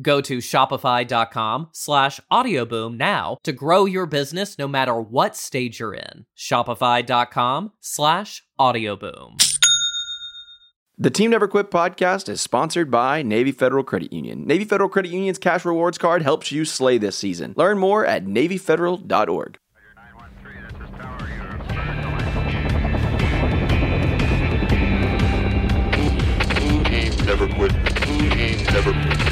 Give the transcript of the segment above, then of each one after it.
Go to shopify.com slash audioboom now to grow your business no matter what stage you're in. Shopify.com slash audioboom. The Team Never Quit podcast is sponsored by Navy Federal Credit Union. Navy Federal Credit Union's cash rewards card helps you slay this season. Learn more at NavyFederal.org. Team Never Quit. Team Never Quit.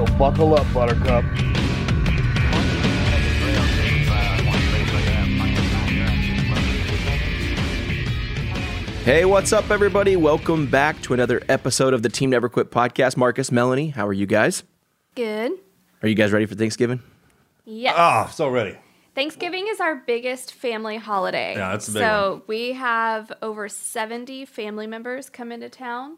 So buckle up, Buttercup. Hey, what's up, everybody? Welcome back to another episode of the Team Never Quit podcast. Marcus, Melanie, how are you guys? Good. Are you guys ready for Thanksgiving? Yes. Oh, so ready. Thanksgiving is our biggest family holiday. Yeah, that's a big So we have over 70 family members come into town.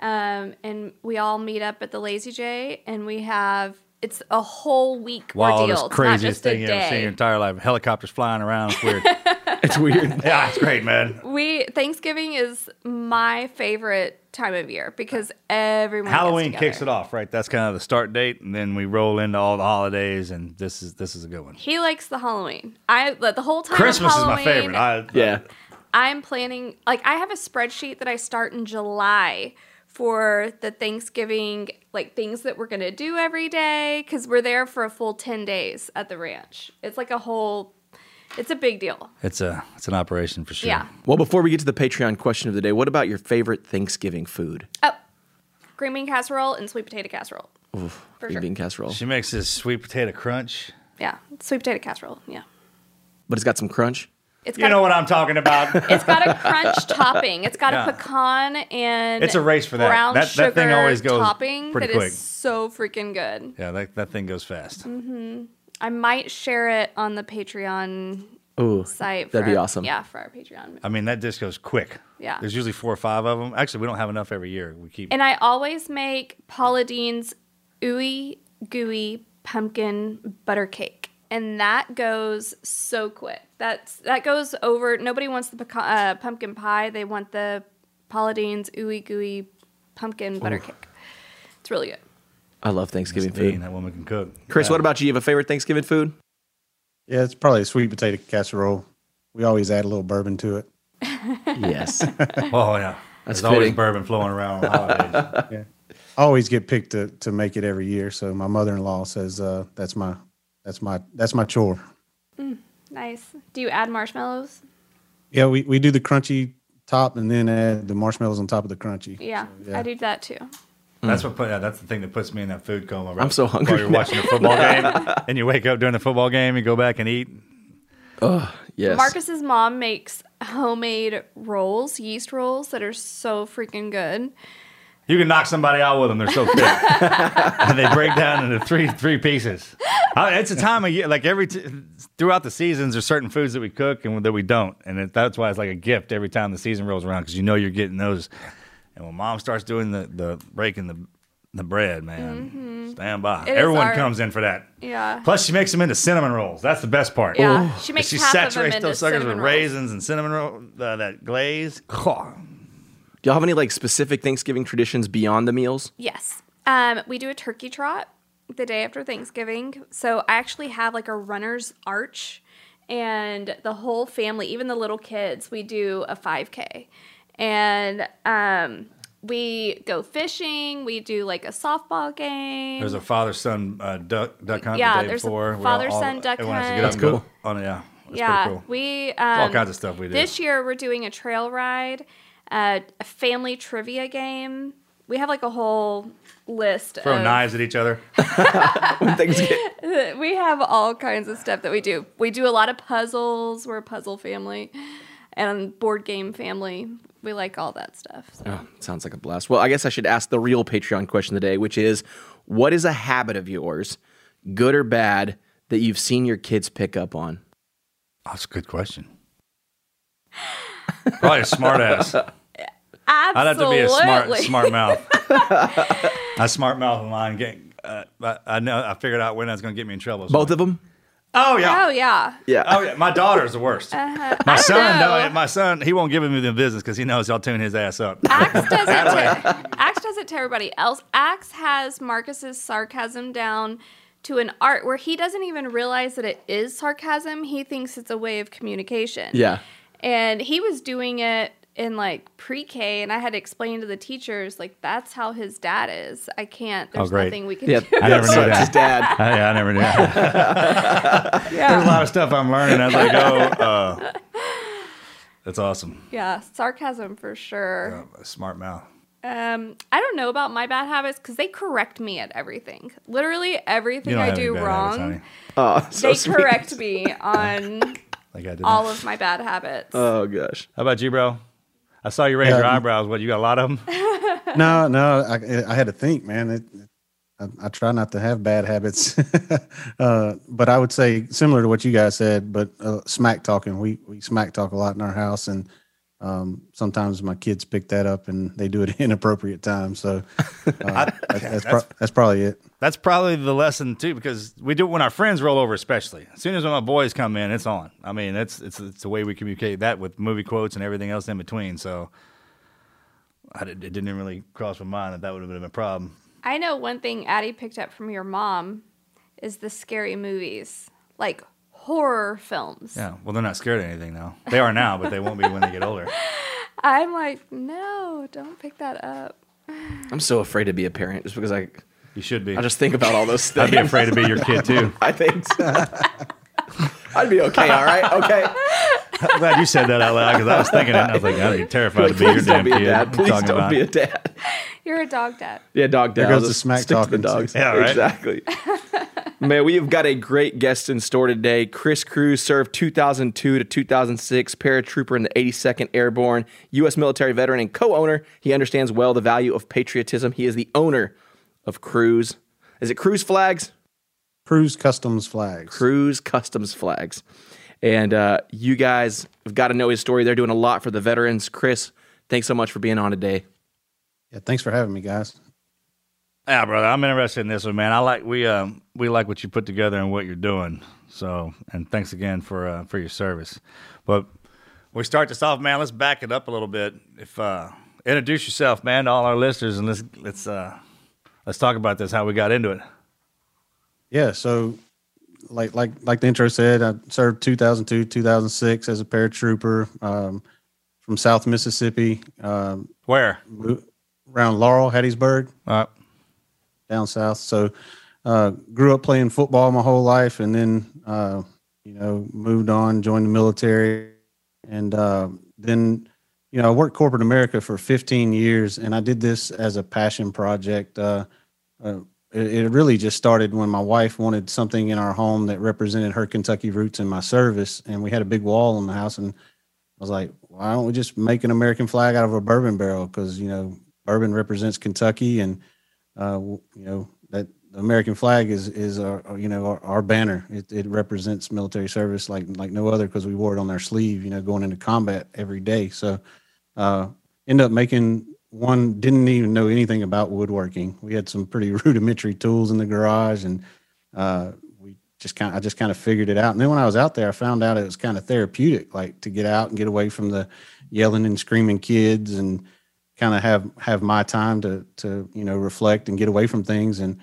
Um, and we all meet up at the Lazy J and we have it's a whole week ordeal. Wildest, It's not craziest thing you ever seen in your entire life. Helicopters flying around. It's weird. It's weird. yeah, it's great, man. We Thanksgiving is my favorite time of year because everyone Halloween gets kicks it off, right? That's kind of the start date, and then we roll into all the holidays, and this is this is a good one. He likes the Halloween. I the whole time. Christmas is my favorite. I, Yeah. I'm planning like I have a spreadsheet that I start in July for the Thanksgiving like things that we're going to do every day cuz we're there for a full 10 days at the ranch. It's like a whole it's a big deal. It's a it's an operation for sure. Yeah. Well, before we get to the Patreon question of the day, what about your favorite Thanksgiving food? Oh. Green bean casserole and sweet potato casserole. Oof, For green sure. bean casserole. She makes this sweet potato crunch. Yeah, sweet potato casserole. Yeah. But it's got some crunch. It's You got know a, what I'm talking about. it's got a crunch topping. It's got Yeah. a pecan and It's a race for that. Brown That- that thing sugar always goes topping pretty that is quick. so freaking good. yeah, that, that thing goes fast. Mm-hmm. I might share it on the Patreon Ooh, site. that'd for be our- awesome. Yeah, for our Patreon. I mean, that just goes quick. Yeah. There's usually four or five of them. Actually, we don't have enough every year. We keep. And I always make Paula Deen's ooey gooey pumpkin butter cake. And that goes so quick. That's that goes over. Nobody wants the pecan, uh, pumpkin pie. They want the Paula Deen's ooey gooey pumpkin butter cake. It's really good. I love Thanksgiving Deen, food. that woman can cook. Chris, what about you? You have a favorite Thanksgiving food? Yeah, it's probably a sweet potato casserole. We always add a little bourbon to it. Yes. Oh yeah, That's there's always bourbon flowing around on the holidays. I always get picked to, to make it every year. So my mother in law says uh, that's my that's my that's my chore. Mm, nice. Do you add marshmallows? Yeah, we, we do the crunchy top and then add the marshmallows on top of the crunchy. Yeah, yeah. I do that too. That's what put. Yeah, that's the thing that puts me in that food coma. Right? I'm so hungry While you're now. watching a football game, and you wake up during the football game, you go back and eat. Oh yes. Marcus's mom makes homemade rolls, yeast rolls that are so freaking good. You can knock somebody out with them. They're so thick, and they break down into three three pieces. I- It's a time of year, like every t- throughout the seasons, there's certain foods that we cook and that we don't, and it, that's why it's like a gift every time the season rolls around because you know you're getting those. And when mom starts doing the the breaking the the bread, man, stand by. Mm-hmm. It Everyone comes in for that. Yeah. Plus, she makes them into cinnamon rolls. That's the best part. Yeah. She makes she half of them saturates those suckers with rolls. raisins and cinnamon roll, uh, that glaze. Do y'all have any like specific Thanksgiving traditions beyond the meals? Yes. Um, we do a turkey trot the day after Thanksgiving. So I actually have like a runner's arch, and the whole family, even the little kids, we do a 5K. And um, we go fishing. We do like a softball game. There's a father son uh, duck duck hunt Yeah, the day there's a before. where father-son duck everyone has to get up That's and go cool. On yeah, that's yeah, cool. we um, all kinds of stuff we do. This year we're doing a trail ride, uh, a family trivia game. We have like a whole list. Throw of, knives at each other. Thanksgiving. We have all kinds of stuff that we do. We do a lot of puzzles. We're a puzzle family, and board game family. We like all that stuff. So. Oh, sounds like a blast. Well, I guess I should ask the real Patreon question today, which is what is a habit of yours, good or bad, that you've seen your kids pick up on? Oh, that's a good question. Probably a smart ass. I'd have to be a smart smart mouth. a smart mouth of mine. Getting, uh, I, I know. I figured out when that's going to get me in trouble. so- Both of them? Oh yeah. Oh yeah. Yeah. Oh yeah, my daughter's the worst. My son, know. no, my son, he won't give me the business because he knows I'll tune his ass up. Axe does it. To, Axe does it to everybody else. Axe has Marcus's sarcasm down to an art where he doesn't even realize that it is sarcasm. He thinks it's a way of communication. Yeah. And he was doing it in like pre-K, and I had to explain to the teachers like that's how his dad is. I can't. There's Oh, great. nothing we can Yeah. do. I never knew So that. his dad. yeah, I never knew. There's a lot of stuff I'm learning as I go. Uh, that's awesome. yeah, sarcasm for sure. Uh, smart mouth. Um, I don't know about my bad habits because they correct me at everything. Literally everything I do wrong, habits. Oh, so they sweet. correct me on Like I did. all of my bad habits. Oh gosh. How about you, bro? I saw you raise Yeah. your eyebrows. What you got? A lot of them. No, no, I, I had to think, man. It, I, I try not to have bad habits, uh, but I would say similar to what you guys said, but uh, smack talking. We we smack talk a lot in our house, and um, sometimes my kids pick that up and they do it at inappropriate times. So uh, that- that's, pro- that's probably it. That's probably the lesson too, because we do it when our friends roll over, especially. As soon as when my boys come in, it's on. I mean, it's it's it's the way we communicate that with movie quotes and everything else in between. So, I did, it didn't really cross my mind that that would have been a problem. I know one thing Addie picked up from your mom is the scary movies, like horror films. Yeah. Well, they're not scared of anything now. They are now, but they won't be when they get older. I'm like, no, don't pick that up. I'm so afraid to be a parent just because I You should be. I just think about all those things. I'd be afraid to be your kid too. I think so. I'd be okay, all right? Okay. I'm glad you said that out loud because I was thinking it. And I was like, I'd be terrified to be your Please damn don't be a kid. dad. What you Please talking don't about? be a dad. You're a dog dad. Yeah, dog dad. There I'll goes the just smack stick to the talking, dogs. Yeah, right. Exactly. Man, we have got a great guest in store today. Chris Cruz served 2002 to 2006, paratrooper in the 82nd Airborne, U.S. military veteran and co-owner. He understands well the value of patriotism. He is the owner of Cruz. Is it Cruz Flags? Cruz Customs flags. Cruz Customs Flags. And uh, you guys have got to know his story. They're doing a lot for the veterans. Chris, thanks so much for being on today. Yeah, thanks for having me, guys. Yeah, brother, I'm interested in this one, man. I like we um we like what you put together and what you're doing. So, and thanks again for uh, for your service. But we start this off, man. Let's back it up a little bit. If uh, introduce yourself, man, to all our listeners, and let's let's uh let's talk about this. How we got into it. Yeah, so like like like the intro said, I served 2002, 2006 as a paratrooper um, from South Mississippi, um, Where? around Laurel, Hattiesburg, Uh, down south. So uh, grew up playing football my whole life, and then uh, you know moved on, joined the military, and uh, then you know I worked corporate America for 15 years, and I did this as a passion project. Uh, uh, it, it really just started when my wife wanted something in our home that represented her Kentucky roots in my service, and we had a big wall in the house, and I was like, why don't we just make an American flag out of a bourbon barrel? Because you know, bourbon represents Kentucky, and uh, you know the American flag is is our you know our, our banner. It, it represents military service like like no other because we wore it on our sleeve. You know, going into combat every day. So, uh, end up making one. Didn't even know anything about woodworking. We had some pretty rudimentary tools in the garage, and uh, we just kind. I just kind of figured it out. And then when I was out there, I found out it was kind of therapeutic, like to get out and get away from the yelling and screaming kids and kind of have have my time to to you know reflect and get away from things and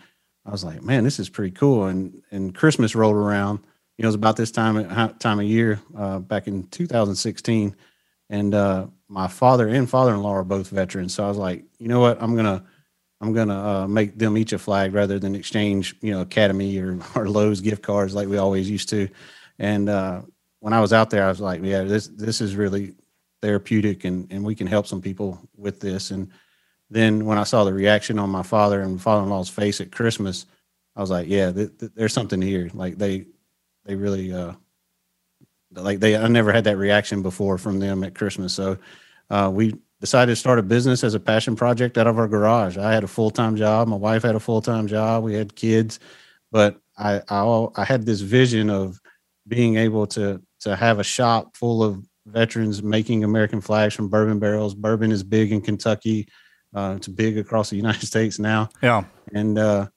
I was like man this is pretty cool. And and Christmas rolled around you know it was about this time time of year uh, back in 2016 and uh, my father and father-in-law are both veterans. So I was like you know what? I'm gonna I'm gonna uh, make them each a flag rather than exchange you know Academy or or Lowe's gift cards like we always used to. And uh, when I was out there I was like yeah this this is really therapeutic and, and we can help some people with this. And then when I saw the reaction on my father and father-in-law's face at Christmas, I was like, yeah, th- th- there's something here. Like they, they really, uh, like they, I never had that reaction before from them at Christmas. So, uh, we decided to start a business as a passion project out of our garage. I had a full-time job. My wife had a full-time job. We had kids, but I, I, I had this vision of being able to, to have a shop full of veterans making American flags from bourbon barrels. Bourbon is big in Kentucky. Uh, it's big across the United States now. Yeah. And, uh,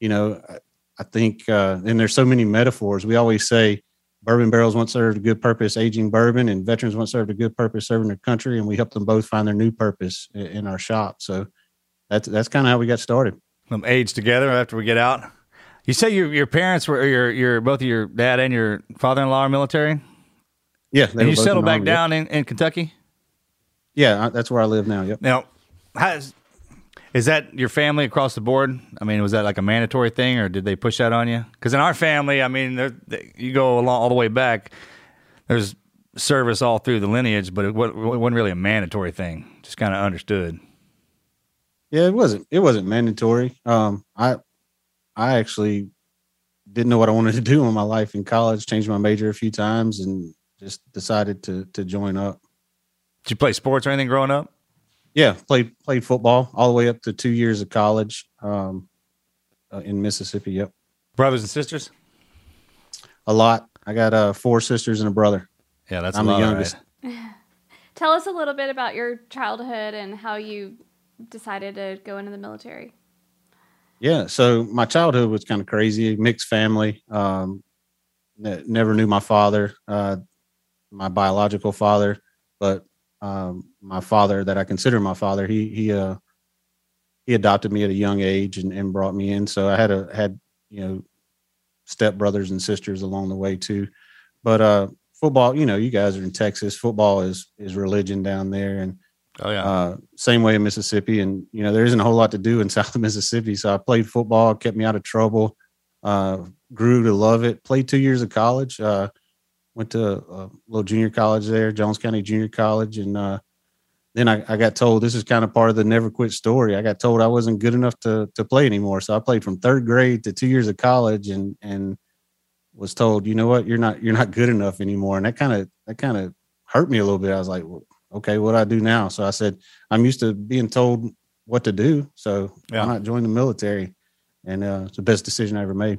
you know, I, I think, uh, and there's so many metaphors. We always say bourbon barrels once served a good purpose, aging bourbon, and veterans once served a good purpose, serving their country. And we help them both find their new purpose in, in our shop. So that's, that's kind of how we got started. Them age together after we get out. You say your your parents were your your both your dad and your father in law are military. Yeah. And you settled back down in, in Kentucky. Yeah, that's where I live now. Yep. Now, has is that your family across the board? I mean, was that like a mandatory thing, or did they push that on you? Because in our family, I mean, there, you go along all the way back. There's service all through the lineage, but it wasn't really a mandatory thing. Just kind of understood. Yeah, it wasn't. It wasn't mandatory. Um, I, I actually didn't know what I wanted to do in my life in college. Changed my major a few times, and just decided to to join up. Did you play sports or anything growing up? Yeah, played played football all the way up to two years of college um, uh, in Mississippi. Yep. Brothers and sisters? A lot. I got uh, four sisters and a brother. Yeah, that's I'm the youngest. Right? Tell us a little bit about your childhood and how you decided to go into the military. Yeah, so my childhood was kind of crazy, mixed family. Um, ne- never knew my father. Uh, my biological father, but um, my father that I consider my father, he he uh, he adopted me at a young age and, and brought me in. So I had a had you know step brothers and sisters along the way too. But uh, football, you know, you guys are in Texas. Football is is religion down there, and oh yeah, uh, same way in Mississippi. And you know, there isn't a whole lot to do in South Mississippi. So I played football, kept me out of trouble. Uh, grew to love it. Played two years of college. Uh, went to a little junior college there, Jones County Junior College, and uh, then I, I, got told this is kind of part of the never quit story. I got told I wasn't good enough to to play anymore, so I played from third grade to two years of college, and and was told, you know what, you're not you're not good enough anymore, and that kind of that kind of hurt me a little bit. I was like, well, okay, what do I do now? So I said, I'm used to being told what to do, so yeah. why not join the military? And uh, it's the best decision I ever made.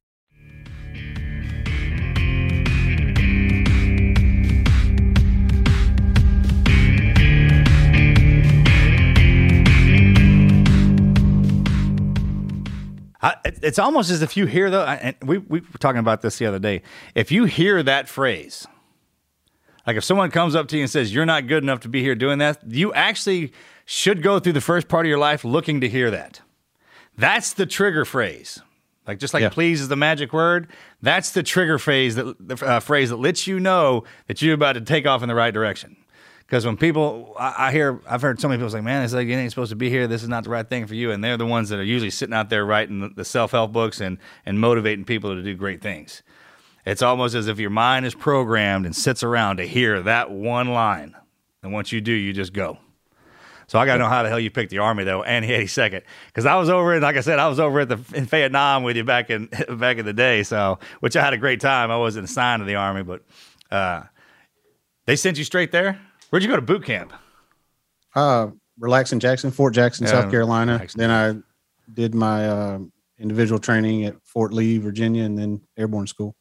I, it's almost as if you hear the, and we, we were talking about this the other day. If you hear that phrase, like if someone comes up to you and says, You're not good enough to be here doing that, you actually should go through the first part of your life looking to hear that. That's the trigger phrase. Like just like Yeah. please is the magic word, that's the trigger phrase that the uh, phrase that lets you know that you're about to take off in the right direction. Because when people, I, I hear, I've heard so many people say, "Man, it's like you ain't supposed to be here. This is not the right thing for you." And they're the ones that are usually sitting out there writing the, the self help books and and motivating people to do great things. It's almost as if your mind is programmed and sits around to hear that one line, and once you do, you just go. So I got to know how the hell you picked the Army though, and the 82nd, because I was over in, like I said, I was over at the in Vietnam with you back in back in the day. So, which I had a great time. I wasn't assigned to the Army, but uh, they sent you straight there. Where'd you go to boot camp? Uh, relaxing Jackson, Fort Jackson, Yeah, South Carolina. relaxing Then I did my uh, individual training at Fort Lee, Virginia, and then airborne school.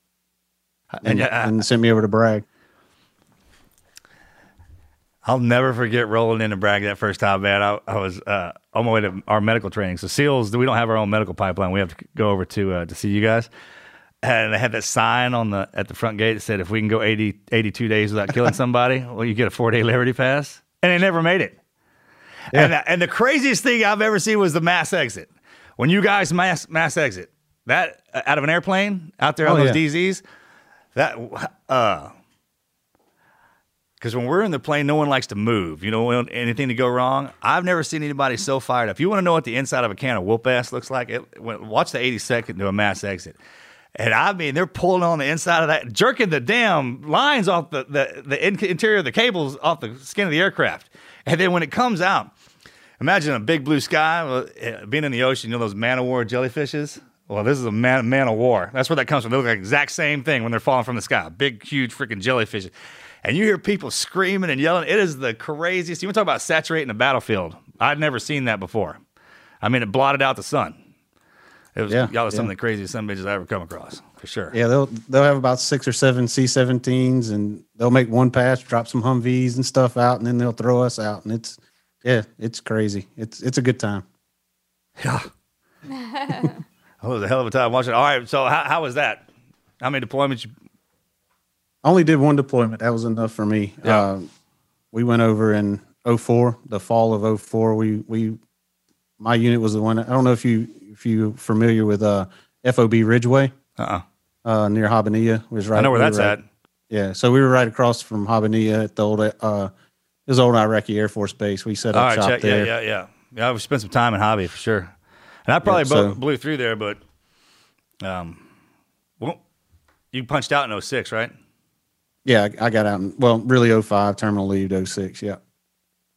And, And, yeah, and sent me over to Bragg. I'll never forget rolling in to Bragg that first time, man. I, I was uh, on my way to our medical training. So SEALs, we don't have our own medical pipeline. We have to go over to uh, to see you guys. And they had that sign on the at the front gate that said, "If we can go 80, 82 days without killing somebody, well, you get a four day Liberty Pass." And they never made it. And and the craziest thing I've ever seen was the mass exit. When you guys mass mass exit that out of an airplane out there on Oh, those yeah. DZs, that uh because when we're in the plane, no one likes to move. You don't want anything to go wrong. I've never seen anybody so fired up. If you want to know what the inside of a can of whoop ass looks like, it, watch the 82nd do a mass exit. And I mean, they're pulling on the inside of that, jerking the damn lines off the, the, the in- interior of the cables off the skin of the aircraft. And then when it comes out, imagine a big blue sky, eh, being in the ocean, you know those man of war jellyfishes? Well, this is a man, man of war. That's where that comes from. They look like the exact same thing when they're falling from the sky. Big, huge freaking jellyfish. And you hear people screaming and yelling. It is the craziest. You want to talk about saturating the battlefield? I'd never seen that before. I mean, it blotted out the sun. It was Yeah, y'all was some of the craziest some bitches I ever come across, for sure. Yeah, they'll they'll have about six or seven C-17s, and they'll make one pass, drop some Humvees and stuff out, and then they'll throw us out, and it's yeah, it's crazy. It's it's a good time. Yeah. it was a hell of a time watching. All right, so how, how was that? How many deployments? You, only did one deployment. That was enough for me. Yeah. Uh, we went over in 04, the fall of 04. We we my unit was the one. I don't know if you if you familiar with uh FOB Ridgeway uh-uh. uh near Habbaniyah. Was right. I know where we that's right- at. Yeah, so we were right across from Habbaniyah at the old uh this old Iraqi Air Force Base. We set up right, shop check. Yeah, there. yeah, yeah. Yeah, I've spent some time in hobby for sure. And I probably Yeah, so- blew through there, but um, well, you punched out in 06, right? Yeah, I, I got out. In, well, really 05, terminal leave 06. Yeah.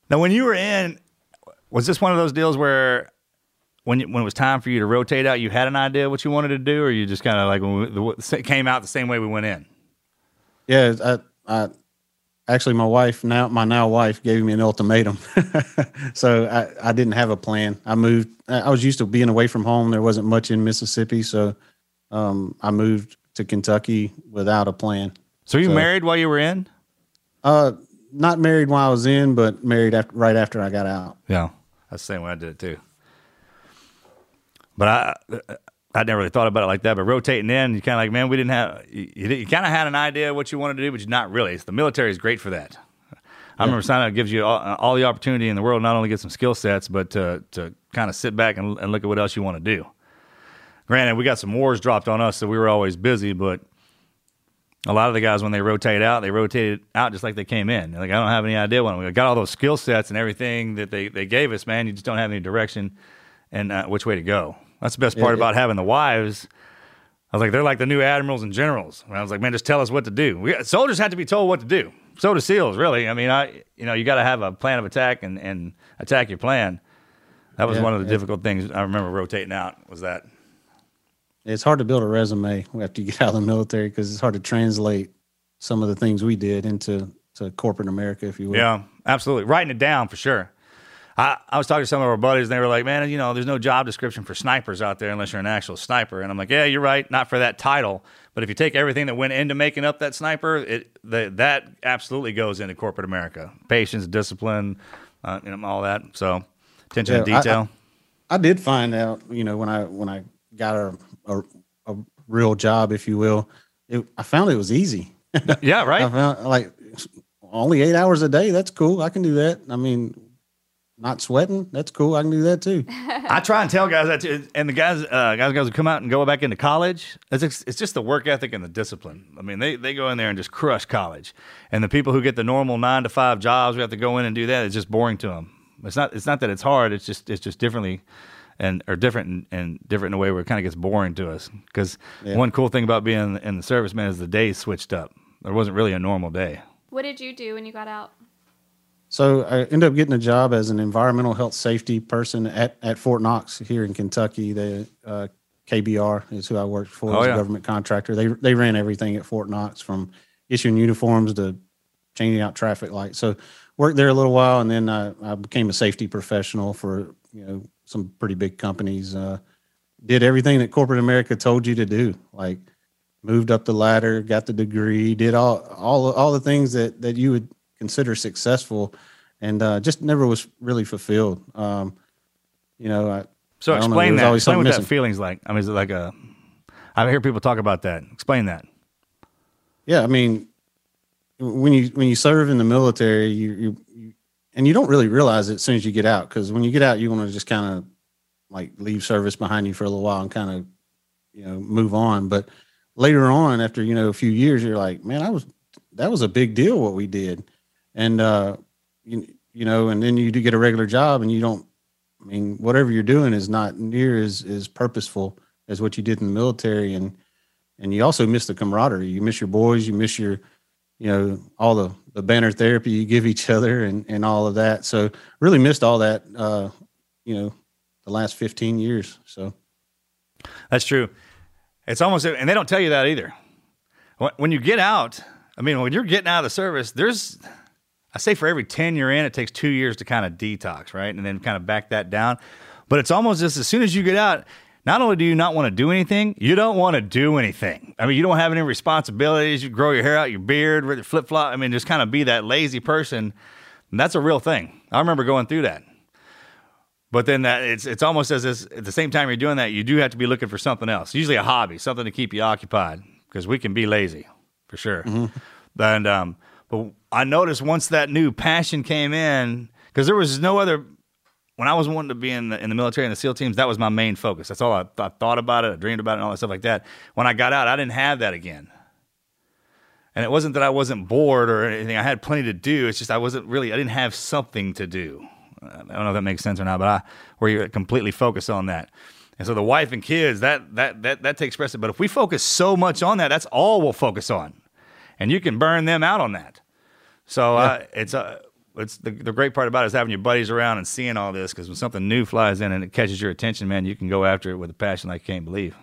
Now, when you were in, was this one of those deals where when when it was time for you to rotate out, you had an idea what you wanted to do, or you just kind of like when we, the, came out the same way we went in? Yeah, I, I actually my wife now my now wife gave me an ultimatum, so I, I didn't have a plan. I moved. I was used to being away from home. There wasn't much in Mississippi, so um, I moved to Kentucky without a plan. So you married while you were in? Uh, not married while I was in, but married after right after I got out. Yeah, that's the same way I did it too. But I, I never really thought about it like that. But rotating in, you kind of like, man, we didn't have. You, you kind of had an idea what you wanted to do, but you're not really. It's, the military is great for that. I remember signing up gives you all, all, the opportunity in the world, not only get some skill sets, but to to kind of sit back and, and look at what else you want to do. Granted, we got some wars dropped on us, so we were always busy, but a lot of the guys when they rotate out, they rotated out just like they came in. Like I don't have any idea when we got all those skill sets and everything that they, they gave us, man. You just don't have any direction and uh, which way to go. That's the best part yeah, about having the wives. I was like, they're like the new admirals and generals. And I was like, man, just tell us what to do. We, soldiers have to be told what to do. So do SEALs, really. I mean, I you know you got to have a plan of attack and, and attack your plan. That was yeah, one of the difficult things I remember rotating out was that. It's hard to build a resume after you get out of the military because it's hard to translate some of the things we did into to corporate America, if you will. Yeah, absolutely. Writing it down for sure. I, I was talking to some of our buddies, and they were like, "Man, you know, there's no job description for snipers out there unless you're an actual sniper." And I'm like, "Yeah, you're right, not for that title, but if you take everything that went into making up that sniper, it the, that absolutely goes into corporate America: patience, discipline, uh, you know, all that. So attention yeah, to detail." I, I, I, did find out, you know, when I when I got a a, a real job, if you will, it, I found it was easy. yeah, right. I found like only eight hours a day. That's cool. I can do that. I mean, not sweating. That's cool. I can do that too. I try and tell guys that too. And the guys, uh, guys, guys who come out and go back into college, it's, it's just the work ethic and the discipline. I mean, they, they go in there and just crush college. And the people who get the normal nine to five jobs, we have to go in and do that. It's just boring to them. It's not, it's not that it's hard. It's just, it's just differently and, or different and, and different in a way where it kind of gets boring to us. Cause yeah. one cool thing about being in the service, man, is the days switched up. There wasn't really a normal day. What did you do when you got out? So I ended up getting a job as an environmental health safety person at, at Fort Knox here in Kentucky. The uh, KBR is who I worked for oh, as yeah. a government contractor. They they ran everything at Fort Knox from issuing uniforms to changing out traffic lights. So worked there a little while, and then I, I became a safety professional for you know some pretty big companies. Uh, did everything that corporate America told you to do, like moved up the ladder, got the degree, did all all all the things that that you would consider successful, and uh, just never was really fulfilled. Um, you know, I, so I explain know, that. Explain what missing. that feeling's like. I mean, is it like a? I hear people talk about that. Explain that. Yeah, I mean, when you when you serve in the military, you, you, you and you don't really realize it as soon as you get out because when you get out, you want to just kind of like leave service behind you for a little while and kind of you know move on. But later on, after you know a few years, you're like, man, I was that was a big deal what we did and uh, you, you know, and then you do get a regular job, and you don't. I mean, whatever you're doing is not near as as purposeful as what you did in the military, and and you also miss the camaraderie. You miss your boys. You miss your, you know, all the the banner therapy you give each other, and and all of that. So really missed all that. Uh, you know, the last 15 years. So that's true. It's almost, and they don't tell you that either. When you get out, I mean, when you're getting out of the service, there's I say for every 10 you're in, it takes two years to kind of detox, right? And then kind of back that down. But it's almost just as soon as you get out, not only do you not want to do anything, you don't want to do anything. I mean, you don't have any responsibilities. You grow your hair out, your beard, flip flop. I mean, just kind of be that lazy person. And that's a real thing. I remember going through that. But then that it's it's almost as this at the same time you're doing that, you do have to be looking for something else. Usually a hobby, something to keep you occupied, because we can be lazy for sure. Mm-hmm. And um, but I noticed once that new passion came in, because there was no other. When I was wanting to be in the, in the military and the SEAL teams, that was my main focus. That's all I, I thought about it. I dreamed about it and all that stuff like that. When I got out, I didn't have that again. And it wasn't that I wasn't bored or anything. I had plenty to do. It's just I wasn't really. I didn't have something to do. I don't know if that makes sense or not, but I where you're completely focused on that. And so the wife and kids, that that that that takes precedent. But if we focus so much on that, that's all we'll focus on. and you can burn them out on that. So uh, it's a it's the, the great part about it is having your buddies around and seeing all this because when something new flies in and it catches your attention, man, you can go after it with a passion like you can't believe.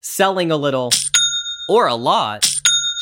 Selling a little or a lot,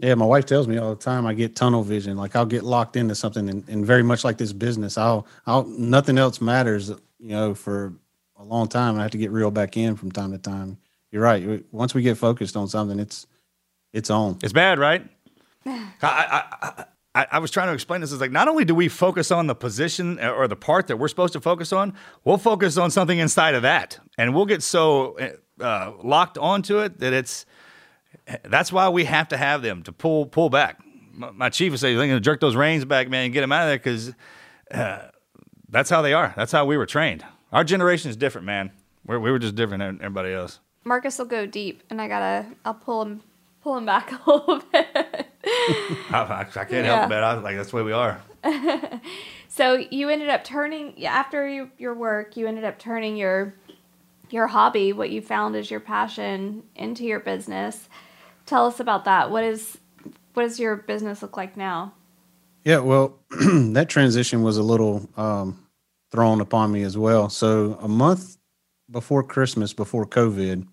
Yeah, my wife tells me all the time I get tunnel vision. Like I'll get locked into something, and, and very much like this business, I'll, I'll, nothing else matters. You know, for a long time, I have to get reeled back in from time to time. You're right. Once we get focused on something, it's, it's on. It's bad, right? I, I, I, I was trying to explain this. Is like not only do we focus on the position or the part that we're supposed to focus on, we'll focus on something inside of that, and we'll get so uh, locked onto it that it's that's why we have to have them to pull pull back. My, my chief would say, "You're going to jerk those reins back, man, and get them out of there," because uh, that's how they are. That's how we were trained. Our generation is different, man. We're, we were just different than everybody else. Marcus will go deep, and I gotta, I'll pull him, pull him back a little bit. I, I, can't Yeah. help it, man. I, like that's the way we are. so you ended up turning after you, your work. You ended up turning your your hobby, what you found as your passion, into your business. Tell us about that. What is what does your business look like now? Yeah, well, that transition was a little um, thrown upon me as well. So a month before Christmas, before COVID,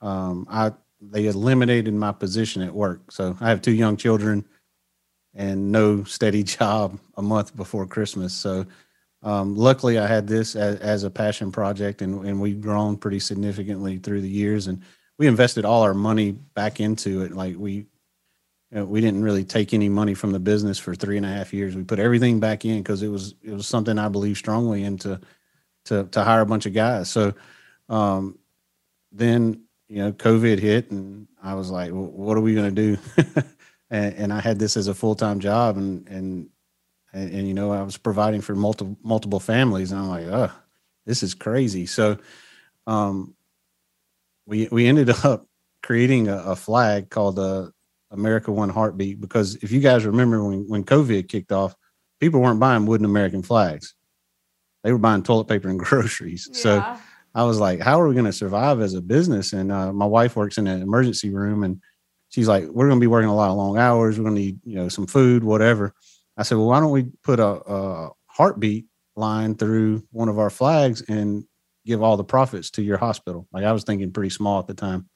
um, I they eliminated my position at work. So I have two young children and no steady job a month before Christmas. So um, luckily, I had this as, as a passion project, and, and we've grown pretty significantly through the years. And we invested all our money back into it. Like we, you know, we didn't really take any money from the business for three and a half years. We put everything back in because it was it was something I believe strongly in to to to hire a bunch of guys. So um, then you know COVID hit, and I was like, well, what are we going to do? and, and I had this as a full time job, and and and, and you know I was providing for multiple multiple families, and I'm like, oh, this is crazy. So, um, we we ended up creating a, a flag called the America One Heartbeat because if you guys remember when when COVID kicked off, people weren't buying wooden American flags; they were buying toilet paper and groceries. So I was like, how are we going to survive as a business? And uh, my wife works in an emergency room and she's like, we're going to be working a lot of long hours. We're going to need, you know, some food, whatever. I said, well, why don't we put a, a heartbeat line through one of our flags and give all the profits to your hospital? Like I was thinking pretty small at the time.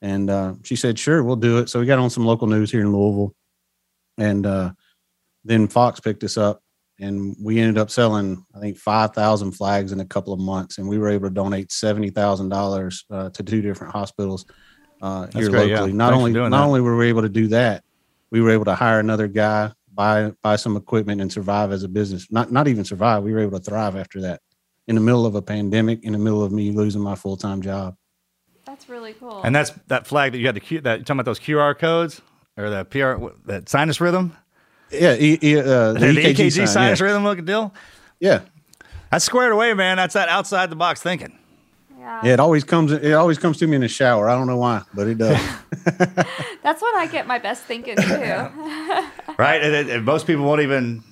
And uh, she said, sure, we'll do it. So we got on some local news here in Louisville. And uh, then Fox picked us up and we ended up selling i think 5000 flags in a couple of months and we were able to donate $70000 uh, to two different hospitals uh, here great, yeah. locally not Thanks only not that. only were we able to do that we were able to hire another guy buy buy some equipment and survive as a business not not even survive we were able to thrive after that in the middle of a pandemic in the middle of me losing my full-time job That's really cool. And that's that flag that you had the Q, that you talking about those QR codes or the PR that sinus rhythm, yeah e, e, uh, the, EKG, sign, sinus yeah. rhythm looking deal. yeah That's squared away, man. That's that outside the box thinking. yeah. yeah it always comes it always comes to me in the shower i don't know why but it does That's when I get my best thinking too. right? And, and- and most people won't even.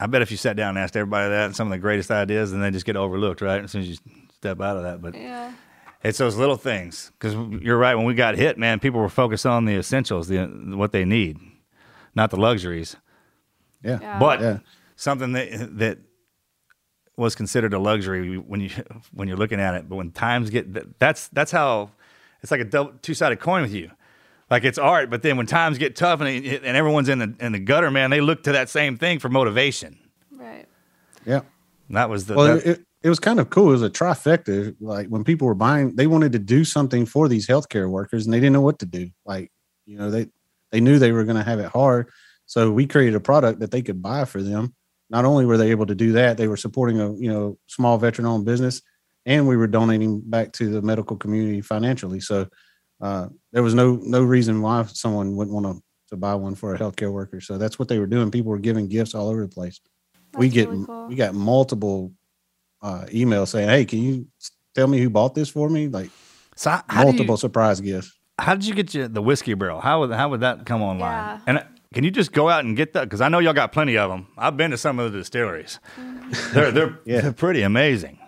I bet if you sat down and asked everybody that, and some of the greatest ideas, and they just get overlooked, right? As soon as you step out of that, but yeah. it's those little things. Because you're right, when we got hit, man, people were focused on the essentials, the what they need, not the luxuries. yeah Yeah. But Yeah. something that that was considered a luxury when you when you're looking at it, but when times get that's that's how it's like a double, two-sided coin with you. Like it's art, but then when times get tough and it, and everyone's in the in the gutter, man, they look to that same thing for motivation. Right. yeah And that was the Well, that- it, it was kind of cool. It was a trifecta. Like when people were buying, they wanted to do something for these healthcare workers, and they didn't know what to do. Like you know, they they knew they were going to have it hard, so we created a product that they could buy for them. Not only were they able to do that, they were supporting a you know small veteran-owned business, and we were donating back to the medical community financially. So uh, there was no no reason why someone wouldn't want to to buy one for a healthcare worker. So that's what they were doing. People were giving gifts all over the place we get really cool. we got multiple uh, emails saying, "Hey, can you tell me who bought this for me?" Like so how, how multiple you, surprise gifts. how did you get your, the whiskey barrel? How would how would that come online? Yeah. And uh, can you just go out and get that? Because I know y'all got plenty of them. I've been to some of the distilleries. Mm-hmm. they're they're Yeah. they're pretty amazing.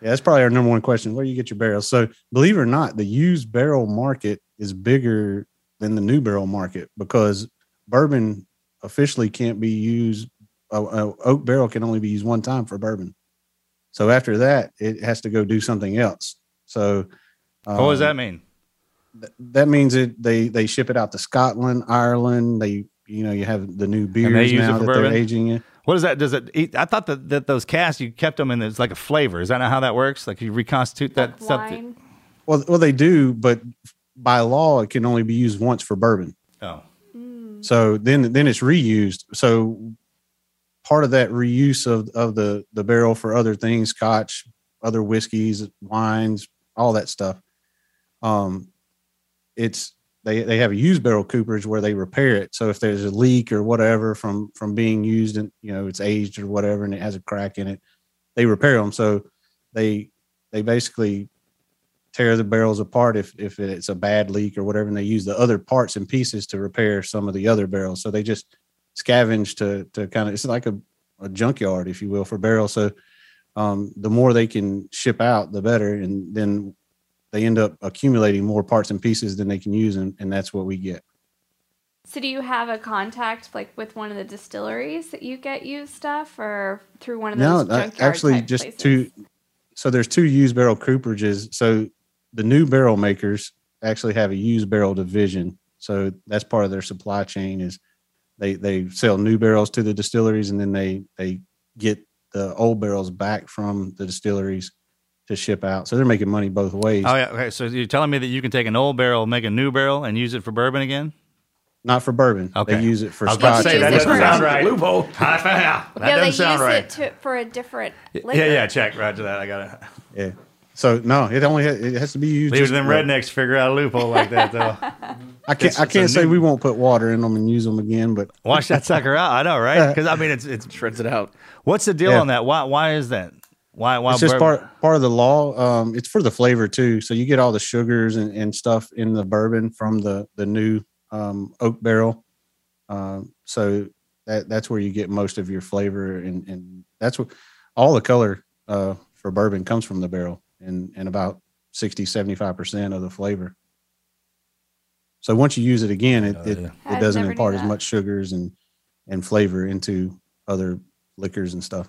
Yeah, that's probably our number one question. Where do you get your barrels? So, believe it or not, the used barrel market is bigger than the new barrel market because bourbon officially can't be used. A, a oak barrel can only be used one time for bourbon. So after that, it has to go do something else. So, what does um, that mean? th- that means it they they ship it out to Scotland, Ireland. They you know you have the new beers it now that bourbon? they're aging in. What is that? Does it? Eat? I thought that, that those casks you kept them in. It's like a flavor. Is that not how that works? Like you reconstitute that Like stuff. wine. Well, well they do, but by law it can only be used once for bourbon. oh, So then then it's reused. So part of that reuse of of the the barrel for other things, scotch, other whiskeys, wines, all that stuff. Um, it's they they have a used barrel cooperage where they repair it. So if there's a leak or whatever from from being used and you know it's aged or whatever and it has a crack in it, they repair them. So they they basically tear the barrels apart if if it's a bad leak or whatever, and they use the other parts and pieces to repair some of the other barrels. So they just scavenge to to kind of it's like a, a junkyard, if you will, for barrels. So um, the more they can ship out, the better, and then they end up accumulating more parts and pieces than they can use, and, and that's what we get. So do you have a contact like with one of the distilleries that you get used stuff or through one of No, those uh, actually, just places? two. So there's two used barrel cooperages. So the new barrel makers actually have a used barrel division. So that's part of their supply chain. Is they they sell new barrels to the distilleries, and then they they get the old barrels back from the distilleries to ship out. So they're making money both ways. oh yeah. Okay, so you're telling me that you can take an old barrel, make a new barrel, and use it for bourbon again? Not for bourbon. Okay. They use it for I was about scotch. to say Use that it doesn't for- sound right. Loophole. High that yeah, they doesn't use sound right. it to, for a different liquor. Yeah, yeah. Check right to that. I got it. Yeah. So no, it only ha- it has to be used. Leave it them right. rednecks to figure out a loophole like that, though. I can't. It's- I can't say new- we won't put water in them and use them again, but Wash that sucker out. I know, right? Because I mean, it's it's. Shreds it out. What's the deal Yeah. on that? Why why is that? Why why? it's just bourbon- part part of the law. Um, it's for the flavor too. So you get all the sugars and, and stuff in the bourbon from the the new um, oak barrel. Um, so that that's where you get most of your flavor, and and that's what all the color uh, for bourbon comes from the barrel, and and about 60 75 percent of the flavor. So once you use it again, it it, it doesn't impart as much sugars and and flavor into other liquors and stuff.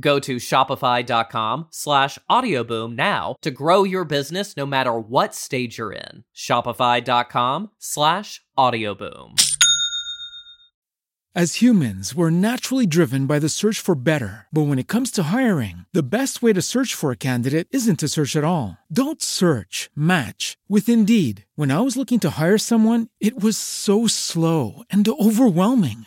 Go to shopify.com slash audioboom now to grow your business no matter what stage you're in. Shopify.com slash audioboom. As humans, we're naturally driven by the search for better. But when it comes to hiring, the best way to search for a candidate isn't to search at all. Don't search, match with Indeed. When I was looking to hire someone, it was so slow and overwhelming.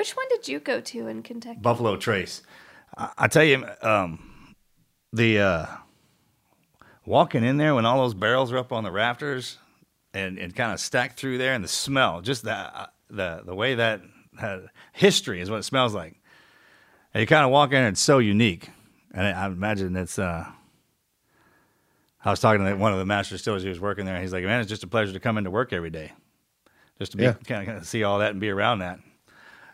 Which one did you go to in Kentucky? Buffalo Trace. I, I tell you, um, the uh, walking in there when all those barrels are up on the rafters and, and kind of stacked through there, and the smell, just the uh, the the way that uh, history is what it smells like. And you kind of walk in, and it's so unique. And I, I imagine it's. Uh, I was talking to one of the master distillers who was working there. And he's like, "Man, it's just a pleasure to come into work every day, just to be Yeah. kind, of, kind of see all that and be around that."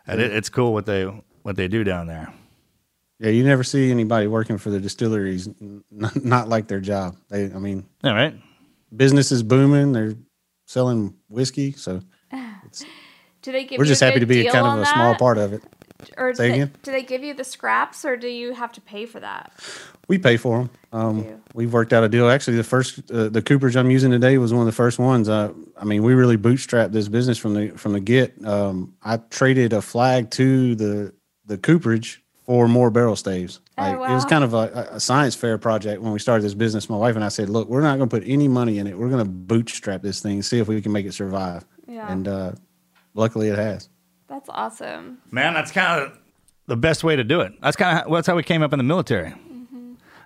And it, it's cool what they what they do down there. Yeah, you never see anybody working for the distilleries n- not like their job. They, I mean, All right. business is booming. They're selling whiskey, so Do they give we're you just a happy good to be a kind on of a small part of it. Or do they, again? do they give you the scraps, or do you have to pay for that? We pay for them. Um, we've worked out a deal. Actually, the first uh, the Cooperage I'm using today was one of the first ones. Uh, I mean, we really bootstrapped this business from the from the get. Um, I traded a flag to the the Cooperage for more barrel staves. Oh, Like, It was kind of a, a science fair project when we started this business. My wife and I said, "Look, we're not going to put any money in it. We're going to bootstrap this thing, see if we can make it survive." Yeah. And uh, luckily, it has. That's awesome. Man, that's kind of the best way to do it. That's kind of that's how we came up in the military.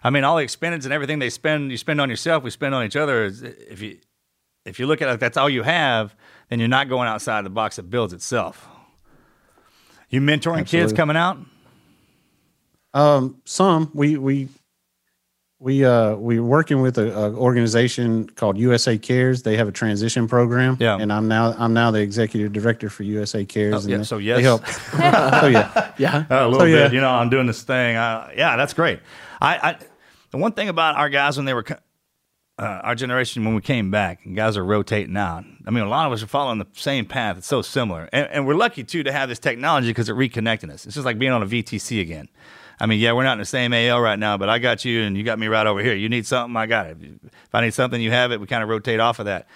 I mean, all the expenses and everything they spend, you spend on yourself, we spend on each other. If you if you look at it, that's all you have, then you're not going outside the box that builds itself. You mentoring kids coming out? Um, some we we we uh we're working with a, a organization called USA Cares. They have a transition program. Yeah. and I'm now I'm now the executive director for USA Cares. Oh, and yeah, they- so they yes. help. so yeah, Yeah. a little So, yeah. bit. You know, I'm doing this thing. Uh, yeah, that's great. I, I the one thing about our guys when they were uh, our generation when we came back, and guys are rotating out. I mean, a lot of us are following the same path. It's so similar, and, and we're lucky too to have this technology because it reconnecting us. It's just like being on a VTC again. I mean, yeah, we're not in the same AO right now, but I got you, and you got me right over here. You need something, I got it. If I need something, you have it. We kind of rotate off of that,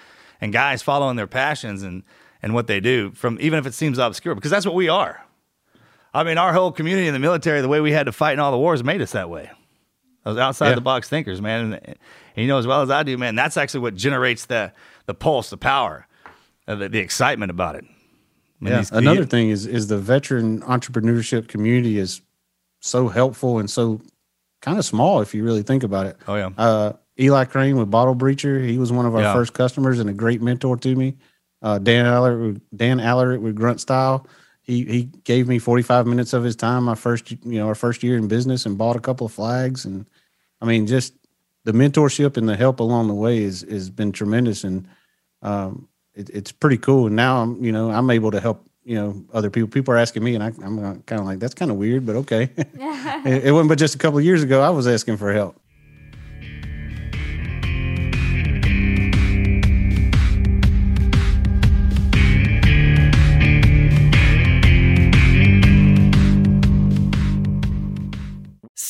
and guys following their passions and and what they do from even if it seems obscure because that's what we are. I mean, our whole community in the military, the way we had to fight in all the wars, made us that way. Those outside Yeah. the box thinkers, man. And, and you know as well as I do, man. That's actually what generates the the pulse, the power, uh, the, the excitement about it. I mean, yeah. these- Another you- thing is is the veteran entrepreneurship community is so helpful and so kind of small if you really think about it. Oh yeah, Uh, Eli Crane with Bottle Breacher, he was one of our Yeah. first customers and a great mentor to me. Uh, Dan Aller, Dan Aller with Grunt Style, he he gave me 45 minutes of his time my first you know our first year in business and bought a couple of flags and I mean just the mentorship and the help along the way is has been tremendous and um, it, it's pretty cool. And now I'm you know I'm able to help you know other people. People are asking me, and I, I'm kind of like that's kind of weird, but okay. it, it wasn't but just a couple of years ago I was asking for help.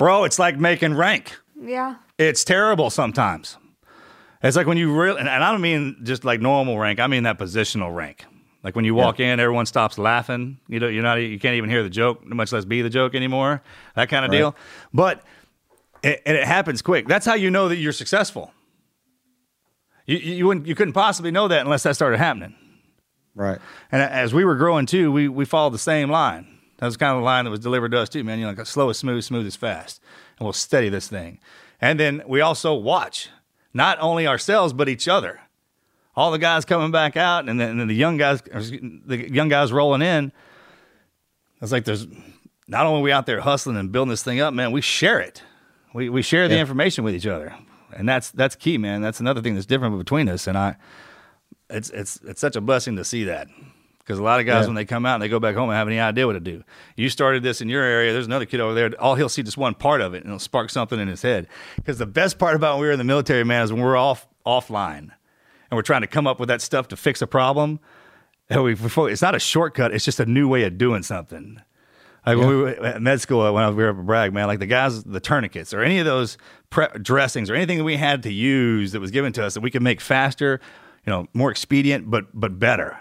Bro. It's like making rank. Yeah. It's terrible sometimes. It's like when you really, and and I don't mean just like normal rank. I mean that positional rank. Like when you walk in, everyone stops laughing. You know, you're not, you can't even hear the joke, much less be the joke anymore. That kind of deal. But it, and it happens quick. That's how you know that you're successful. You you wouldn't you couldn't possibly know that unless that started happening. Right. And as we were growing too, we we followed the same line. That was kind of the line that was delivered to us too, man. You know, like slow is smooth, smooth is fast, and we'll steady this thing. And then we also watch not only ourselves but each other. All the guys coming back out, and then, and then the young guys, the young guys rolling in. It's like there's not only we out there hustling and building this thing up, man. We share it. We we share the Yeah. information with each other, and that's that's key, man. That's another thing that's different between us. And I, it's it's it's such a blessing to see that because a lot of guys Yeah. when they come out and they go back home and have any idea what to do. You started this in your area. There's another kid over there. All he'll see just one part of it and it'll spark something in his head. Because the best part about when we were in the military, man, is when we're off offline and we're trying to come up with that stuff to fix a problem. And we, before, it's not a shortcut. It's just a new way of doing something. Like when we were at med school, when we were up at Bragg, man, like the guys, the tourniquets or any of those pre- dressings or anything that we had to use that was given to us that we could make faster, you know, more expedient, but but better.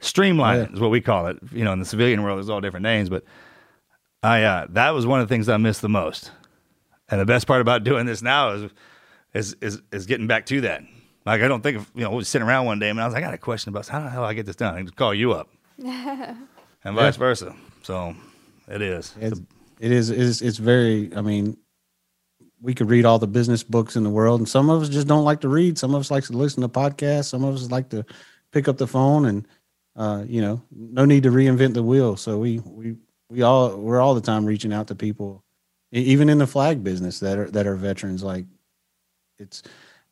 Streamline Yeah. is what we call it. You know, in the civilian world, there's all different names, but I uh, that was one of the things I missed the most. And the best part about doing this now is is is, is getting back to that. Like I don't think of, you know, I was sitting around one day and I was like, I got a question about how the hell I get this done. I just call you up, and vice versa. So it is. It's, it is it's, it's very i mean we could read all the business books in the world and some of us just don't like to read some of us like to listen to podcasts some of us like to pick up the phone and uh, you know no need to reinvent the wheel so we we we all we're all the time reaching out to people e- even in the flag business that are that are veterans like it's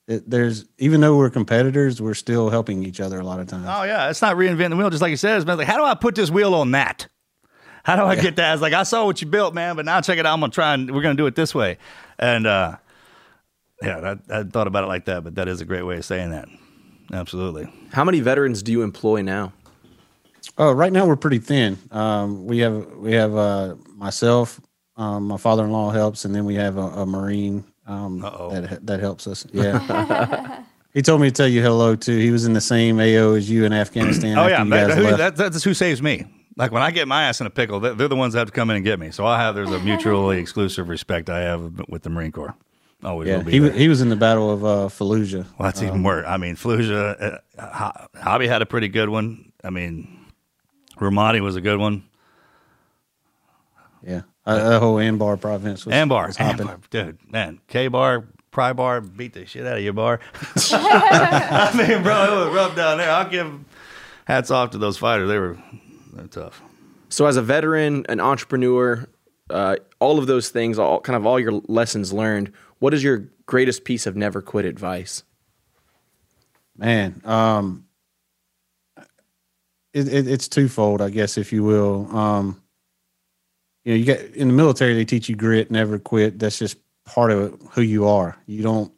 it, there's even though we're competitors we're still helping each other a lot of times Oh yeah, it's not reinventing the wheel, just like you said. It's like, how do I put this wheel on that? How do I get that? It's like I saw what you built, man, but now check it out. I'm gonna try and we're gonna do it this way. And uh, yeah, that, I thought about it like that, but that is a great way of saying that. Absolutely. How many veterans do you employ now? Oh, right now we're pretty thin. Um, we have we have uh, myself, um, my father-in-law helps, and then we have a, a marine um, that that helps us. Yeah, he told me to tell you hello too. He was in the same AO as you in Afghanistan. Oh yeah, that, who- that- that's who saves me. Like when I get my ass in a pickle, they- they're the ones that have to come in and get me. So I have there's a mutually exclusive respect I have with the Marine Corps. Always yeah, will be. he was there. he was in the Battle of uh, Fallujah. Well, that's even worse. I mean, Fallujah, uh, Hobby had a pretty good one. I mean, Ramadi was a good one. Yeah, uh, that whole Anbar province was Ambar, was hopping. Ambar, dude, man, K bar, Pry bar, beat the shit out of your bar. I mean, bro, it was rough down there. I'll give hats off to those fighters. They were they're tough. So, as a veteran, an entrepreneur, uh, all of those things, all kind of all your lessons learned. What is your greatest piece of never quit advice? Man, um, it, it, it's twofold, I guess, if you will. Um, you know, you get in the military, they teach you grit, never quit. That's just part of who you are. You don't.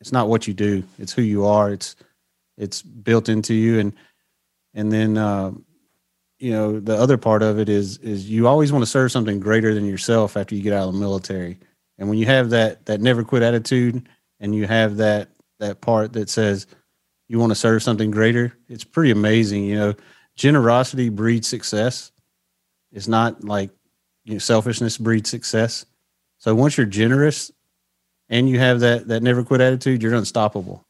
It's not what you do; it's who you are. It's it's built into you, and and then uh, you know the other part of it is is you always want to serve something greater than yourself after you get out of the military. And when you have that that never quit attitude, and you have that that part that says you want to serve something greater, it's pretty amazing. You know, generosity breeds success. It's not like you know, selfishness breeds success. So once you're generous and you have that that never quit attitude, you're unstoppable.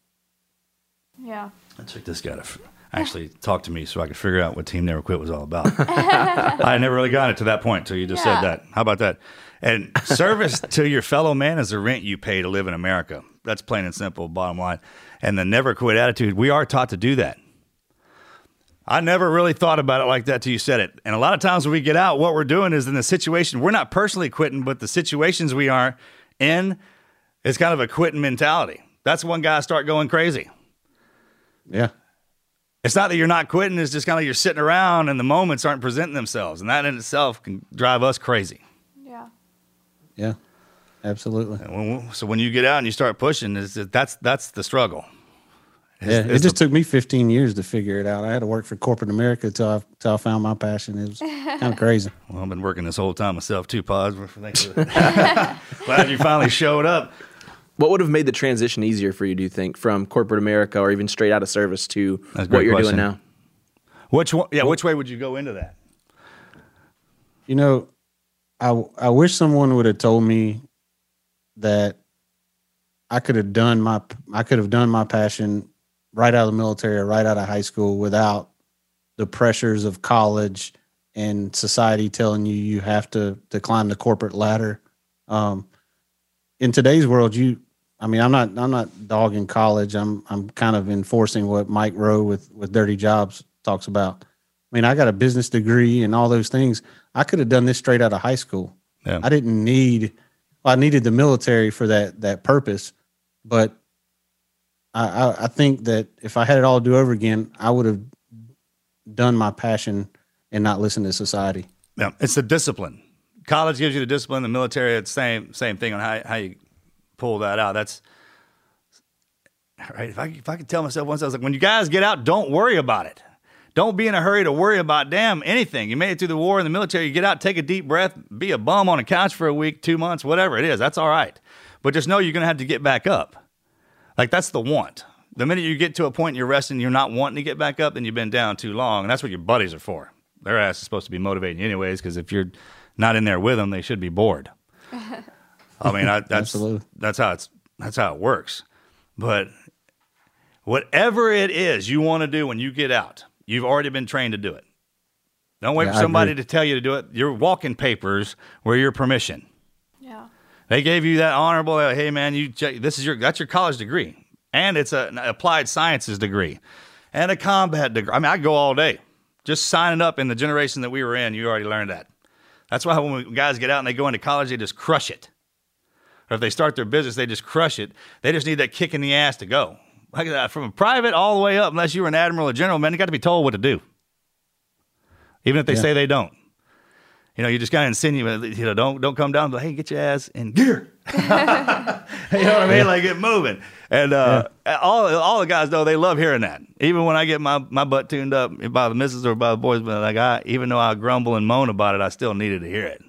Yeah. I took this guy to f- actually talk to me so I could figure out what Team Never Quit was all about. I never really got it to that point until you just Yeah. said that. How about that? And service to your fellow man is the rent you pay to live in America. That's plain and simple, bottom line. And the never quit attitude, we are taught to do that. I never really thought about it like that till you said it. And a lot of times when we get out, what we're doing is in the situation, we're not personally quitting, but the situations we are in is kind of a quitting mentality. That's when guys start going crazy. Yeah. It's not that you're not quitting, it's just kind of you're sitting around and the moments aren't presenting themselves. And that in itself can drive us crazy. Yeah. Yeah. Absolutely. And when- so when you get out and you start pushing, it's, that's, that's the struggle. It's- Yeah, it just the- took me 15 years to figure it out. I had to work for corporate America till I till I found my passion. It was kind of crazy. well, I've been working this whole time myself too, Pause. Thanks for Glad you finally showed up. What would have made the transition easier for you, do you think, from corporate America or even straight out of service to That's what you're question. doing now? Which one, yeah, which way would you go into that? You know, I I wish someone would have told me that I could have done my I could have done my passion right out of the military or right out of high school without the pressures of college and society telling you you have to to climb the corporate ladder. Um, in today's world, you I mean, I'm not I'm not dogging college. I'm I'm kind of enforcing what Mike Rowe with with Dirty Jobs talks about. I mean, I got a business degree and all those things. I could have done this straight out of high school. Yeah. I didn't need. Well, I needed the military for that that purpose, but I, I I think that if I had it all do over again, I would have done my passion and not listen to society. Yeah, it's the discipline. College gives you the discipline. The military, it's same same thing on how how you pull that out. That's right. If I if I could tell myself once, I was like, when you guys get out, don't worry about it. Don't be in a hurry to worry about damn anything. You made it through the war in the military. You get out, take a deep breath, be a bum on a couch for a week, two months, whatever it is. That's all right. But just know you're going to have to get back up. Like that's the want. The minute you get to a point and you're resting, you're not wanting to get back up, then you've been down too long. And that's what your buddies are for. Their ass is supposed to be motivating you anyways, because if you're not in there with them, they should be bored. I mean, I, that's Absolutely. that's how it's that's how it works. But whatever it is you want to do when you get out, you've already been trained to do it. Don't wait Yeah, for somebody to tell you to do it. Your walking papers were your permission. They gave you that honorable. uh, Hey, man, you check- this is your that's your college degree, and it's a, an applied sciences degree, and a combat degree. I mean, I go all day, just signing up. In the generation that we were in, you already learned that. That's why when we, guys get out and they go into college, they just crush it. Or if they start their business, they just crush it. They just need that kick in the ass to go. Like that, from a private all the way up, unless you were an admiral or general, man, you got to be told what to do, even if they Yeah. say they don't. You know, you just got to insinuate, you know, don't don't come down, but hey, get your ass in gear. you know what I mean? Like get moving. And uh, all all the guys know they love hearing that. Even when I get my, my butt tuned up by the missus or by the boys, but like I even though I grumble and moan about it, I still needed to hear it.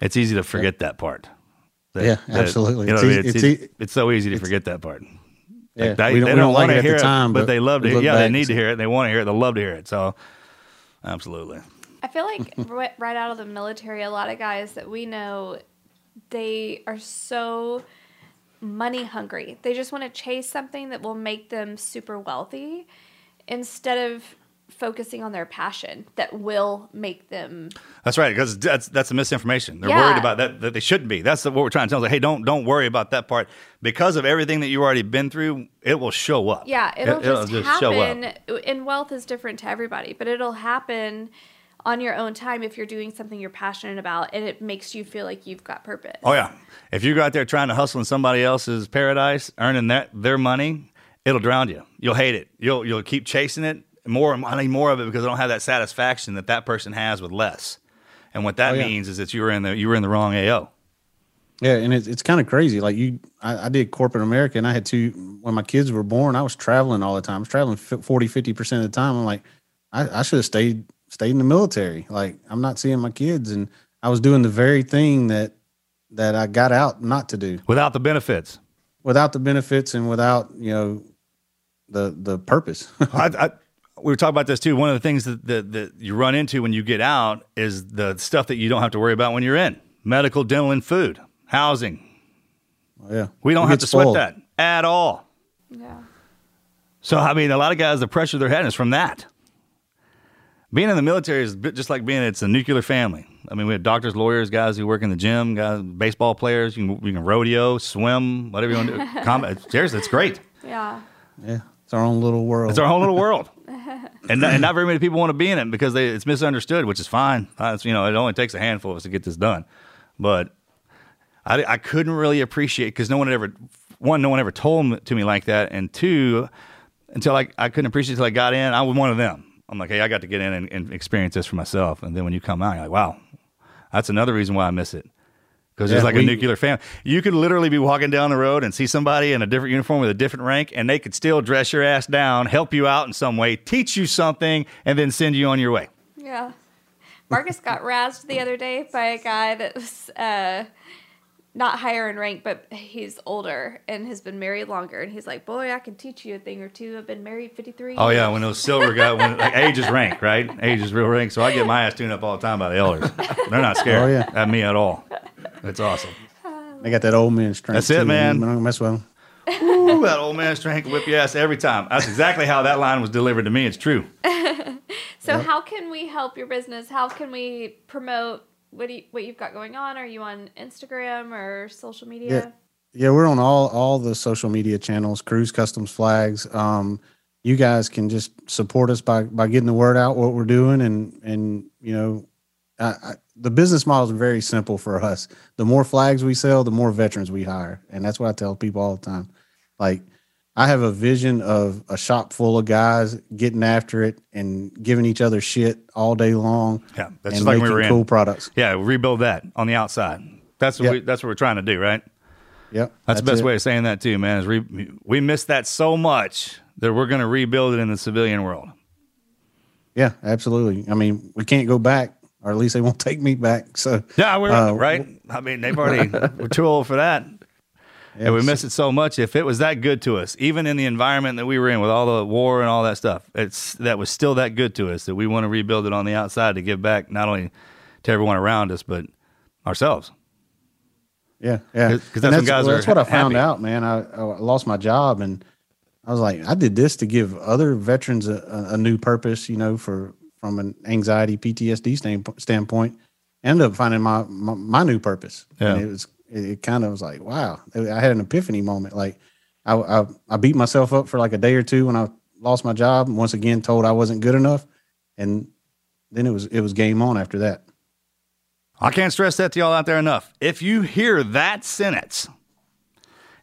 It's easy to forget that part. That- Yeah, that- absolutely. You know It's what I mean? easy- It's, easy- it's so easy to forget that part. Yeah, Like, they, we don't, they don't like wanna it at hear the time, but, they love to. hear Yeah, they need to hear it. They want to hear it. They love to hear it. So, absolutely. I feel like ri- right out of the military, a lot of guys that we know, they are so money hungry. They just want to chase something that will make them super wealthy instead of focusing on their passion that will make them That's right, because that's that's the misinformation. They're Yeah. worried about that that they shouldn't be. That's what we're trying to tell them. Like, hey, don't don't worry about that part because of everything that you've already been through. It will show up. Yeah, it'll, It- just, happen. And wealth is different to everybody, but it'll happen on your own time if you're doing something you're passionate about and it makes you feel like you've got purpose. Oh yeah, if you go out there trying to hustle in somebody else's paradise, earning that their money, it'll drown you. You'll hate it. You'll you'll keep chasing it more. I need more of it because I don't have that satisfaction that that person has with less. And what that Oh, yeah. means is that you were in the you were in the wrong AO. Yeah, and it's it's kind of crazy. Like you, I, I did corporate America, and I had two when my kids were born. I was traveling all the time. I was traveling 40, 50 percent of the time. I'm like, I, I should have stayed stayed in the military. Like I'm not seeing my kids, and I was doing the very thing that that I got out not to do without the benefits. without the benefits and without you know the the purpose. I, I, we were talking about this too. One of the things that, that that you run into when you get out is the stuff that you don't have to worry about when you're in medical, dental, and food, housing. Oh, yeah, We don't We have get to sweat that at all. Yeah. So I mean, a lot of guys, the pressure they're having is from that. Being in the military is just like being it's a nuclear family. I mean, we have doctors, lawyers, guys who work in the gym, guys, baseball players. You can, you can rodeo, swim, whatever you want to do. Combat. Seriously, it's great. Yeah. Yeah, it's our own little world. It's our own little world. And, not- and not very many people want to be in it because they, it's misunderstood, which is fine. Uh, it's, you know, it only takes a handful of us to get this done. But I, I couldn't really appreciate because no one had ever, one, no one ever told me, to me like that, and two, until I, I couldn't appreciate it until I got in. I was one of them. I'm like, hey, I got to get in and, and experience this for myself. And then when you come out, you're like, wow, that's another reason why I miss it. Because Yeah, it's like we- a nuclear family. You could literally be walking down the road and see somebody in a different uniform with a different rank, and they could still dress your ass down, help you out in some way, teach you something, and then send you on your way. Yeah. Marcus got razzed the other day by a guy that was uh, not higher in rank, but he's older and has been married longer. And he's like, Boy, I can teach you a thing or two. I've been married 53 Oh yeah, years." when those silver guys, when like age is rank, right? Age is real rank. So I get my ass tuned up all the time by the elders. They're not scared Oh, yeah. at me at all. It's awesome. They got that old man strength. That's it, too, man. I'm not gonna mess with them. Ooh, that old man strength can whip your ass every time. That's exactly how that line was delivered to me. It's true. So how can we help your business? How can we promote what do you, what you've got going on? Are you on Instagram or social media? Yeah, yeah we're on all all the social media channels, Cruz Customs Flags. Um, you guys can just support us by by getting the word out what we're doing, and and you know, I, I, the business model is very simple for us. The more flags we sell, the more veterans we hire, and that's what I tell people all the time. Like, I have a vision of a shop full of guys getting after it and giving each other shit all day long. Yeah, that's just like we were in. cool products. Yeah, rebuild that on the outside. That's what Yep. we, that's what we're trying to do, right? Yep, That's, the best it. way of saying that too, man. Is re- we miss that so much that we're going to rebuild it in the civilian world. Yeah, absolutely. I mean, we can't go back, or at least they won't take me back. So Yeah, we're Uh, right. I mean, they've already we're too old for that. And we miss it so much. If it was that good to us, even in the environment that we were in with all the war and all that stuff, it's that was still that good to us that we want to rebuild it on the outside to give back not only to everyone around us but ourselves. Yeah, yeah. 'Cause- 'cause And that's guys well, that's what I found happy. out, man. I, I lost my job, and I was like, I did this to give other veterans a, a, new purpose, you know, for from an anxiety PTSD stand, standpoint. Ended up finding my my, my new purpose. And Yeah. it was it, it kind of was like, wow. I had an epiphany moment. Like, I, I I beat myself up for like a day or two when I lost my job. and Once again, told I wasn't good enough, and then it was it was game on after that. I can't stress that to y'all out there enough. If you hear that sentence,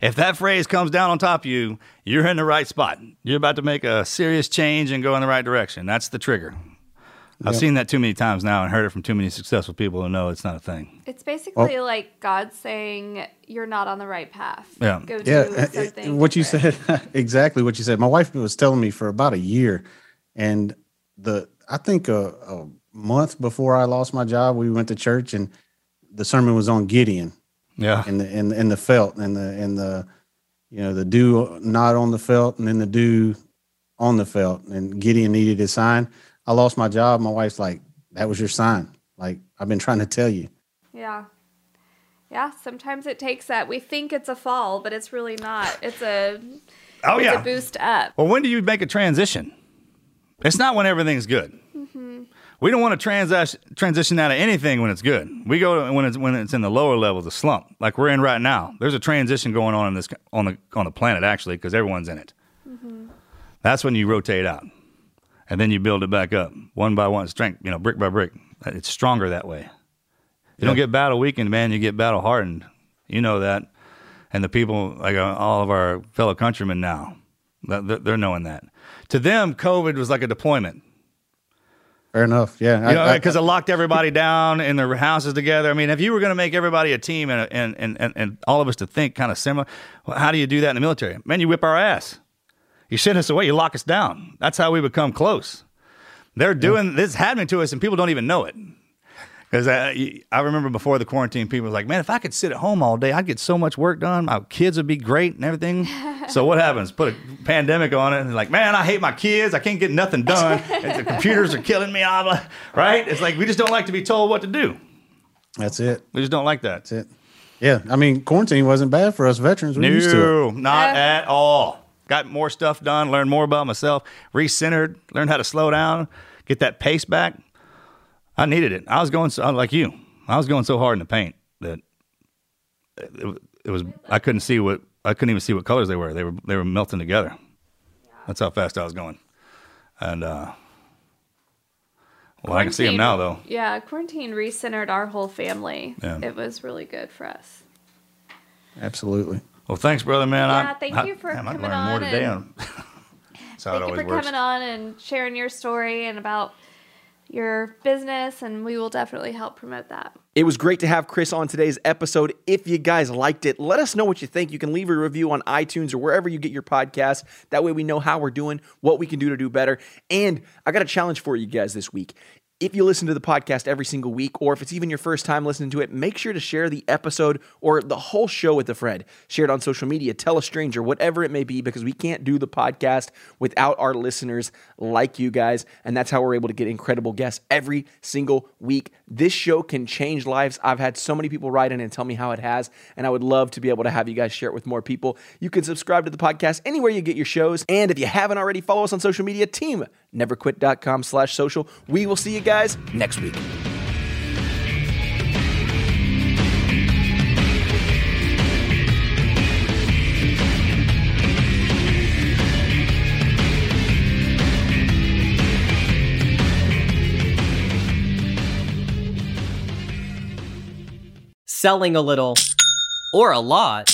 if that phrase comes down on top of you, you're in the right spot. You're about to make a serious change and go in the right direction. That's the trigger. I've seen that too many times now and heard it from too many successful people who know it's not a thing. It's basically like God saying you're not on the right path. Yeah. Go yeah, do uh, uh, something. what you said exactly what you said. My wife was telling me for about a year, and the I think a, a month before I lost my job, we went to church and the sermon was on Gideon Yeah. and the and, and the felt and the and the you know the dew not on the felt and then the dew on the felt and Gideon needed his sign. I lost my job. My wife's like, "That was your sign." Like I've been trying to tell you. Yeah. Yeah, sometimes it takes that. We think it's a fall, but it's really not. It's a Oh, it's yeah. a boost up. Well, when do you make a transition? It's not when everything's good. Mm-hmm. We don't want to transition transition out of anything when it's good. We go to when it's when it's in the lower levels, the slump, like we're in right now. There's a transition going on in this on the on the planet actually because everyone's in it. Mm-hmm. That's when you rotate out, and then you build it back up one by one, strength, you know, brick by brick. It's stronger that way. You don't get battle weakened, man. You get battle hardened. You know that, and the people like uh, all of our fellow countrymen now, they're knowing that. To them, COVID was like a deployment. Fair enough. Yeah, You know, because it locked everybody down in their houses together. I mean, if you were going to make everybody a team and, and, and, and, and all of us to think kind of similar, well, how do you do that in the military? Man, you whip our ass. You send us away. You lock us down. That's how we become close. They're doing this is happening to us, and people don't even know it. Because I, I remember before the quarantine, people were like, "Man, if I could sit at home all day, I'd get so much work done. My kids would be great and everything." so what happens? Put a pandemic on it, and like, man, I hate my kids. I can't get nothing done. and the computers are killing me. blah, blah." Right? It's like we just don't like to be told what to do. that's it. We just don't like that. That's it. Yeah, I mean, quarantine wasn't bad for us veterans. We're used to it. No, not Yeah. at all. Got more stuff done, learned more about myself, recentered, learned how to slow down, get that pace back. I needed it. I was going so like you. I was going so hard in the paint that it, it was. I couldn't see what I couldn't even see what colors they were. They were they were melting together. That's how fast I was going. And uh, well, I can see them now though. Yeah, quarantine recentered our whole family. Yeah. It was really good for us. Absolutely. Well, thanks, brother, man. Yeah, I, thank I, you for man, I coming learned more on today. and- on- That's how it Thank you always for works. coming on and sharing your story and about your business, and we will definitely help promote that. It was great to have Chris on today's episode. If you guys liked it, let us know what you think. You can leave a review on iTunes or wherever you get your podcasts. That way we know how we're doing, what we can do to do better. And I got a challenge for you guys this week. If you listen to the podcast every single week, or if it's even your first time listening to it, make sure to share the episode or the whole show with a friend. Share it on social media, tell a stranger, whatever it may be, because we can't do the podcast without our listeners like you guys. And that's how we're able to get incredible guests every single week. This show can change lives. I've had so many people write in and tell me how it has, and I would love to be able to have you guys share it with more people. You can subscribe to the podcast anywhere you get your shows. And if you haven't already, follow us on social media, team neverquit.com slash social. We will see you guys next week. Selling a little or a lot,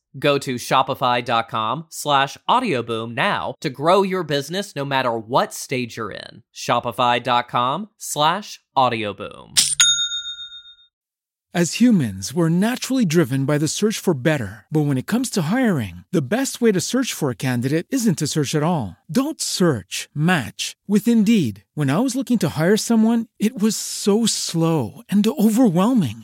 Go to shopify.com slash audioboom now to grow your business no matter what stage you're in. Shopify.com slash audioboom. As humans, we're naturally driven by the search for better. But when it comes to hiring, the best way to search for a candidate isn't to search at all. Don't search, match with Indeed. When I was looking to hire someone, it was so slow and overwhelming.